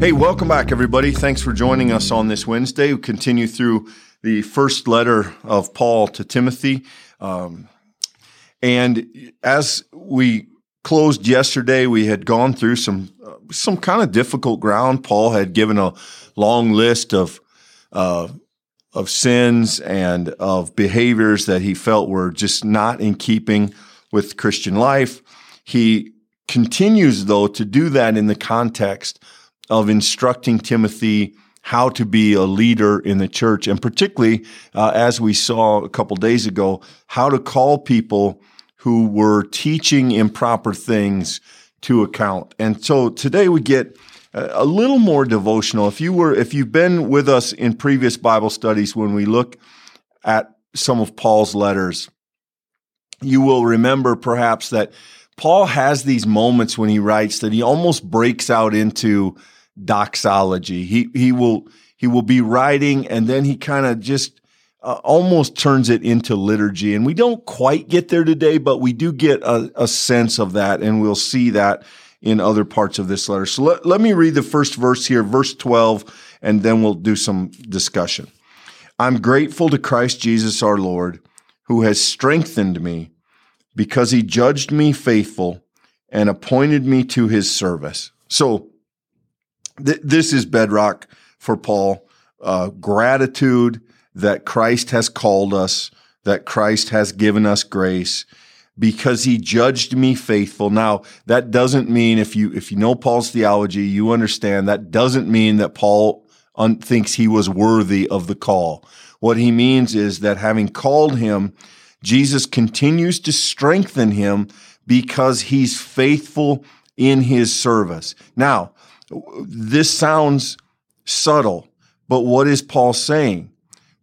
Hey, welcome back, everybody. Thanks for joining us on this Wednesday. We continue through the first letter of Paul to Timothy. Um, and as we closed yesterday, we had gone through some uh, some kind of difficult ground. Paul had given a long list of uh, of sins and of behaviors that he felt were just not in keeping with Christian life. He continues, though, to do that in the context of instructing Timothy how to be a leader in the church, and particularly, uh, as we saw a couple days ago, how to call people who were teaching improper things to account. And so today we get a little more devotional. If you were, if you've been with us in previous Bible studies, when we look at some of Paul's letters, you will remember perhaps that Paul has these moments when he writes that he almost breaks out into doxology. He he will he will be writing and then he kind of just uh, almost turns it into liturgy. And we don't quite get there today, but we do get a, a sense of that, and we'll see that in other parts of this letter. So let, let me read the first verse here, verse 12, and then we'll do some discussion. I'm grateful to Christ Jesus our Lord, who has strengthened me because he judged me faithful and appointed me to his service. So th- this is bedrock for Paul. Uh, gratitude that Christ has called us, that Christ has given us grace because he judged me faithful. Now, that doesn't mean if you if you know Paul's theology, you understand that doesn't mean that Paul un- thinks he was worthy of the call. What he means is that having called him, Jesus continues to strengthen him because he's faithful in his service. Now, this sounds subtle, but what is Paul saying?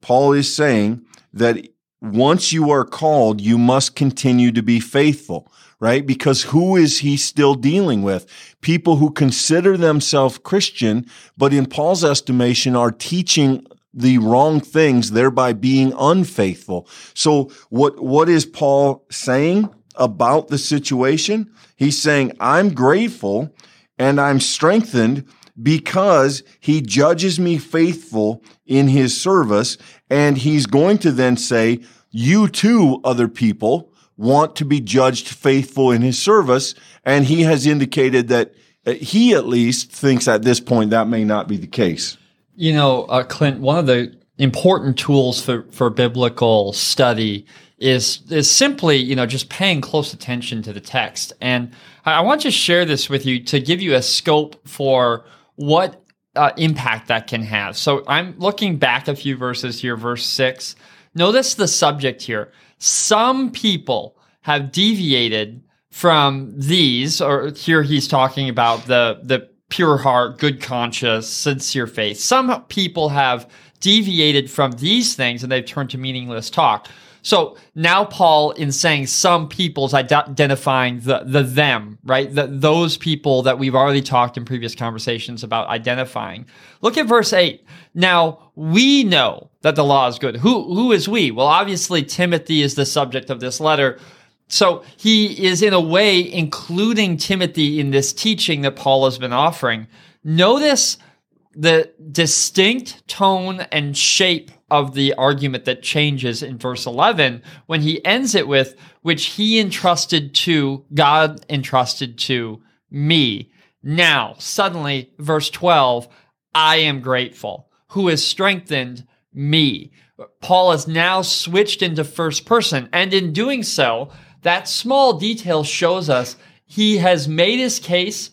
Paul is saying that once you are called, you must continue to be faithful, right? Because who is he still dealing with? People who consider themselves Christian, but in Paul's estimation are teaching the wrong things, thereby being unfaithful. So what, what is Paul saying about the situation? He's saying, I'm grateful and I'm strengthened because he judges me faithful in his service. And he's going to then say, you too, other people want to be judged faithful in his service. And he has indicated that uh, he at least thinks at this point that may not be the case. You know, uh, Clint, one of the important tools for, for biblical study is is simply you know just paying close attention to the text and I want to share this with you to give you a scope for what uh, impact that can have. So I'm looking back a few verses here, verse six. Notice the subject here. Some people have deviated from these, or here he's talking about the, the pure heart, good conscience, sincere faith. Some people have deviated from these things and they've turned to meaningless talk. So now Paul, in saying some people's identifying the, the them, right? The, those people that we've already talked in previous conversations about identifying. Look at verse eight. Now we know that the law is good. Who, who is we? Well, obviously Timothy is the subject of this letter. So he is in a way including Timothy in this teaching that Paul has been offering. Notice the distinct tone and shape of the argument that changes in verse 11 when he ends it with, which he entrusted to, God entrusted to me. Now, suddenly, verse 12, I am grateful, who has strengthened me. Paul has now switched into first person, and in doing so, that small detail shows us he has made his case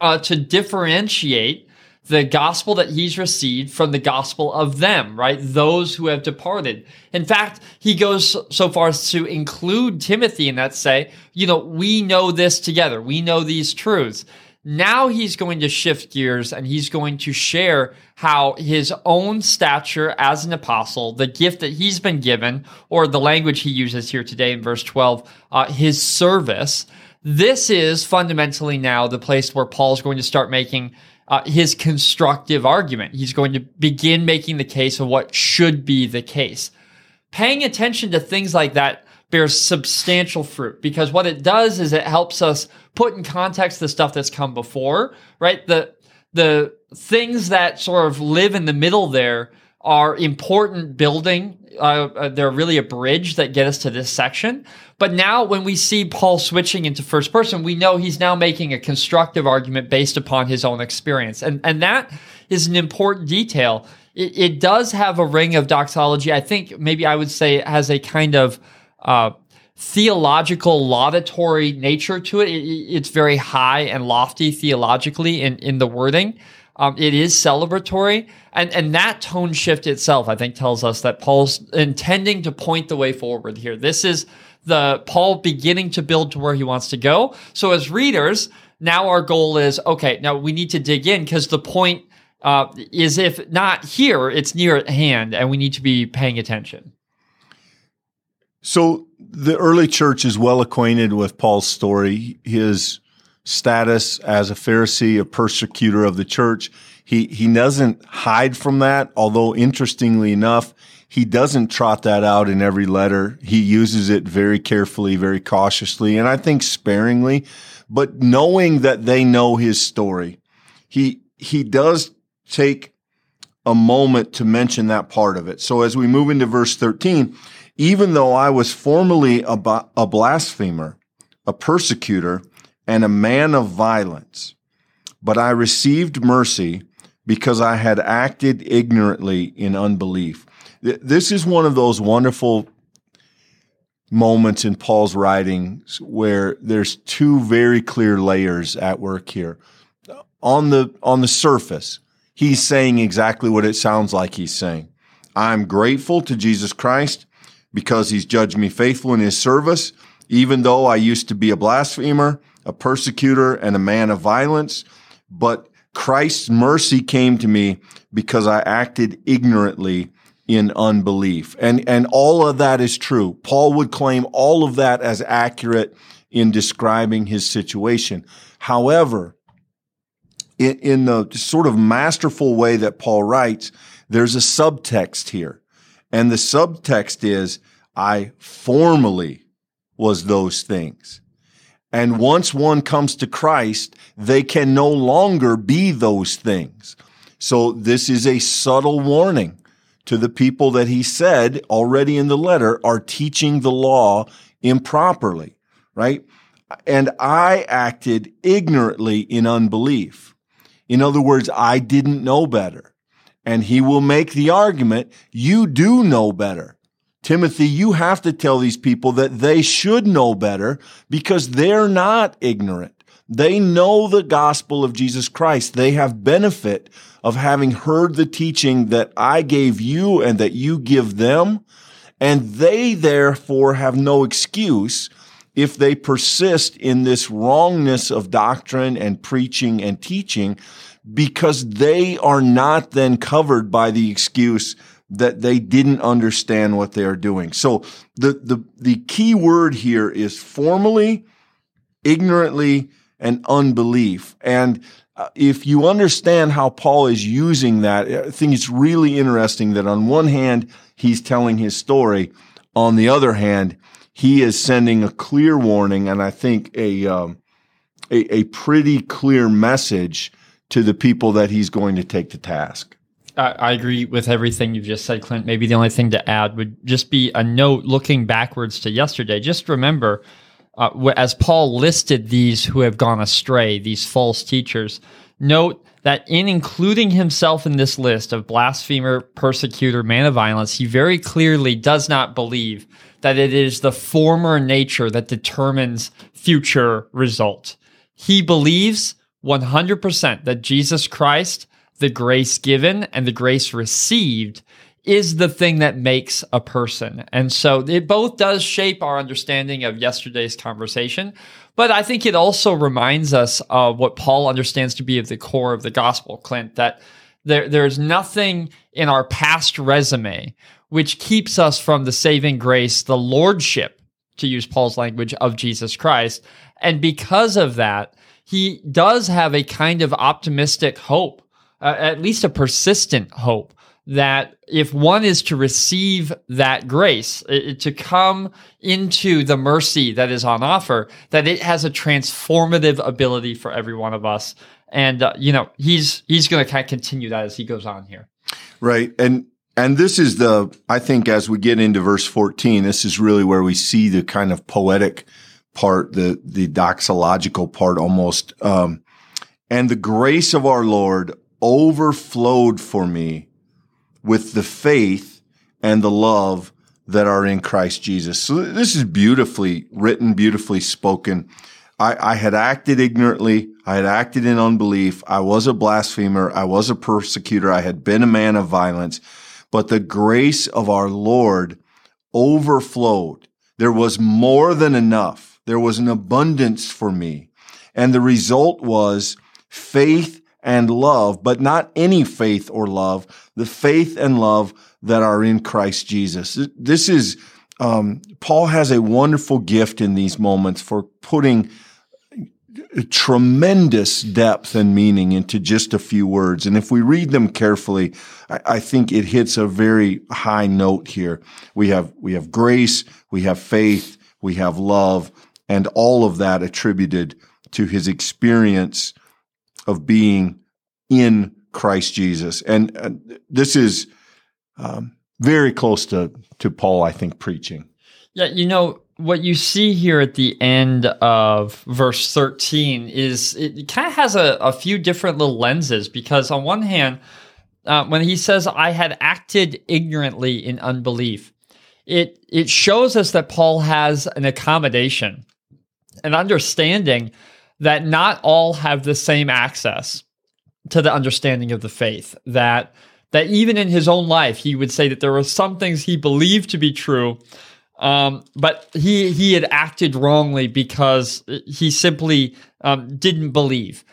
uh, to differentiate the gospel that he's received from the gospel of them, right? Those who have departed. In fact, he goes so far as to include Timothy in that say, you know, we know this together. We know these truths. Now he's going to shift gears and he's going to share how his own stature as an apostle, the gift that he's been given, or the language he uses here today in verse 12, uh, his service. This is fundamentally now the place where Paul's going to start making uh, his constructive argument. He's going to begin making the case of what should be the case. Paying attention to things like that bears substantial fruit because what it does is it helps us put in context the stuff that's come before, right? The the things that sort of live in the middle there are important building. Uh, uh, they're really a bridge that get us to this section. But now when we see Paul switching into first person, we know he's now making a constructive argument based upon his own experience. And, and that is an important detail. It, it does have a ring of doxology. I think maybe I would say it has a kind of, uh, theological laudatory nature to it. it. It's very high and lofty theologically in, in the wording. Um, it is celebratory. And, and that tone shift itself, I think, tells us that Paul's intending to point the way forward here. This is the Paul beginning to build to where he wants to go. So as readers, now our goal is, okay, now we need to dig in because the point uh, is if not here, it's near at hand and we need to be paying attention. So the early church is well acquainted with Paul's story. His status as a Pharisee, a persecutor of the church. He, he doesn't hide from that, although interestingly enough, he doesn't trot that out in every letter. He uses it very carefully, very cautiously, and I think sparingly, but knowing that they know his story, he, he does take a moment to mention that part of it. So as we move into verse 13, even though I was formerly a, a blasphemer, a persecutor, and a man of violence. But I received mercy because I had acted ignorantly in unbelief. This is one of those wonderful moments in Paul's writings where there's two very clear layers at work here. On the, on the surface, he's saying exactly what it sounds like he's saying. I'm grateful to Jesus Christ because he's judged me faithful in his service, even though I used to be a blasphemer a persecutor and a man of violence, but Christ's mercy came to me because I acted ignorantly in unbelief. And, and all of that is true. Paul would claim all of that as accurate in describing his situation. However, in, in the sort of masterful way that Paul writes, there's a subtext here. And the subtext is, I formally was those things. And once one comes to Christ, they can no longer be those things. So this is a subtle warning to the people that he said already in the letter are teaching the law improperly, right? And I acted ignorantly in unbelief. In other words, I didn't know better. And he will make the argument, you do know better. Timothy, you have to tell these people that they should know better because they're not ignorant. They know the gospel of Jesus Christ. They have benefit of having heard the teaching that I gave you and that you give them. And they therefore have no excuse if they persist in this wrongness of doctrine and preaching and teaching because they are not then covered by the excuse that they didn't understand what they are doing. So the, the, the key word here is formally, ignorantly, and unbelief. And uh, if you understand how Paul is using that, I think it's really interesting that on one hand, he's telling his story. On the other hand, he is sending a clear warning and I think a, um, a, a pretty clear message to the people that he's going to take to task. I, agree with everything you've just said, Clint. Maybe the only thing to add would just be a note looking backwards to yesterday. Just remember, uh, as Paul listed these who have gone astray, these false teachers, note that in including himself in this list of blasphemer, persecutor, man of violence, he very clearly does not believe that it is the former nature that determines future result. He believes 100% that Jesus Christ the grace given and the grace received is the thing that makes a person. And so it both does shape our understanding of yesterday's conversation, but I think it also reminds us of what Paul understands to be of the core of the gospel, Clint, that there, there's nothing in our past resume which keeps us from the saving grace, the lordship, to use Paul's language, of Jesus Christ. And because of that, he does have a kind of optimistic hope uh, at least a persistent hope that if one is to receive that grace, it, to come into the mercy that is on offer, that it has a transformative ability for every one of us. And uh, you know, he's he's going to kind of continue that as he goes on here. Right. And and this is the I think as we get into verse 14, this is really where we see the kind of poetic part, the the doxological part almost. Um, and the grace of our Lord overflowed for me with the faith and the love that are in Christ Jesus. So this is beautifully written, beautifully spoken. I, I, had acted ignorantly. I had acted in unbelief. I was a blasphemer. I was a persecutor. I had been a man of violence, but the grace of our Lord overflowed. There was more than enough. There was an abundance for me. And the result was faith and love, but not any faith or love, the faith and love that are in Christ Jesus. This is, um, Paul has a wonderful gift in these moments for putting tremendous depth and meaning into just a few words. And if we read them carefully, I, I, think it hits a very high note here. We have, we have grace, we have faith, we have love, and all of that attributed to his experience of being in Christ Jesus. And uh, this is um, very close to, to Paul, I think, preaching. Yeah, you know, what you see here at the end of verse 13 is it kind of has a, a few different little lenses because, on one hand, uh, when he says, I had acted ignorantly in unbelief, it, it shows us that Paul has an accommodation, an understanding that not all have the same access to the understanding of the faith. That that even in his own life, he would say that there were some things he believed to be true, um, but he he had acted wrongly because he simply um, didn't believe.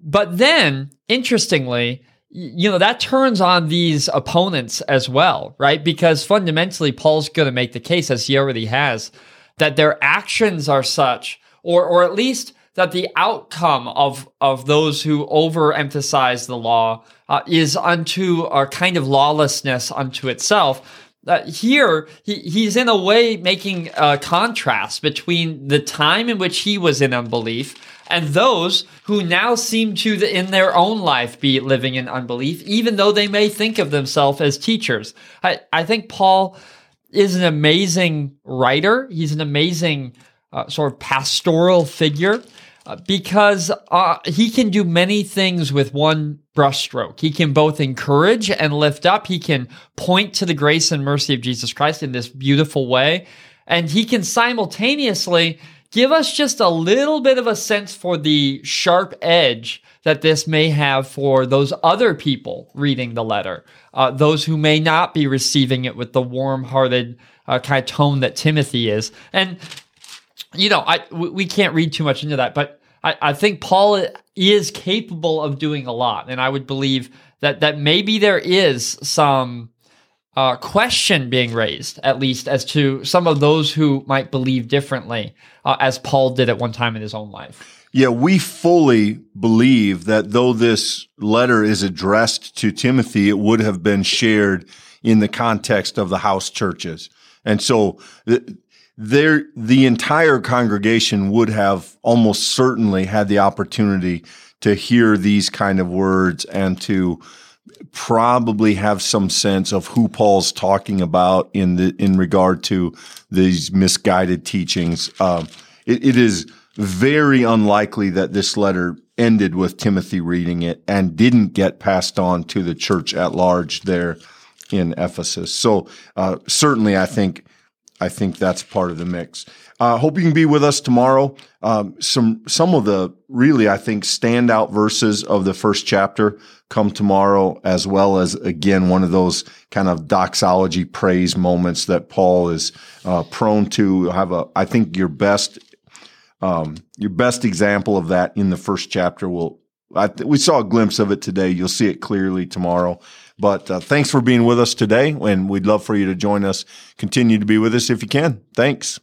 But then, interestingly, you know that turns on these opponents as well, right? Because fundamentally, Paul's going to make the case, as he already has, that their actions are such, or or at least that the outcome of of those who overemphasize the law uh, is unto a kind of lawlessness unto itself. Uh, here, he, he's in a way making a contrast between the time in which he was in unbelief and those who now seem to, in their own life, be living in unbelief, even though they may think of themselves as teachers. I, I think Paul is an amazing writer. He's an amazing uh, sort of pastoral figure. Because uh, he can do many things with one brushstroke. He can both encourage and lift up. He can point to the grace and mercy of Jesus Christ in this beautiful way. And he can simultaneously give us just a little bit of a sense for the sharp edge that this may have for those other people reading the letter, uh, those who may not be receiving it with the warm hearted uh, kind of tone that Timothy is. And you know, I we can't read too much into that, but I, I think Paul is capable of doing a lot, and I would believe that that maybe there is some uh, question being raised, at least as to some of those who might believe differently, uh, as Paul did at one time in his own life. Yeah, we fully believe that though this letter is addressed to Timothy, it would have been shared in the context of the house churches. And so there, the entire congregation would have almost certainly had the opportunity to hear these kind of words and to probably have some sense of who Paul's talking about in the in regard to these misguided teachings. Um, it, it is very unlikely that this letter ended with Timothy reading it and didn't get passed on to the church at large there in Ephesus. So uh, certainly, I think I think that's part of the mix. Uh, hope you can be with us tomorrow. Um, some some of the really I think standout verses of the first chapter come tomorrow, as well as again one of those kind of doxology praise moments that Paul is uh, prone to have. A I think your best um, your best example of that in the first chapter will. I, we saw a glimpse of it today. You'll see it clearly tomorrow. But uh, thanks for being with us today, and we'd love for you to join us. Continue to be with us if you can. Thanks.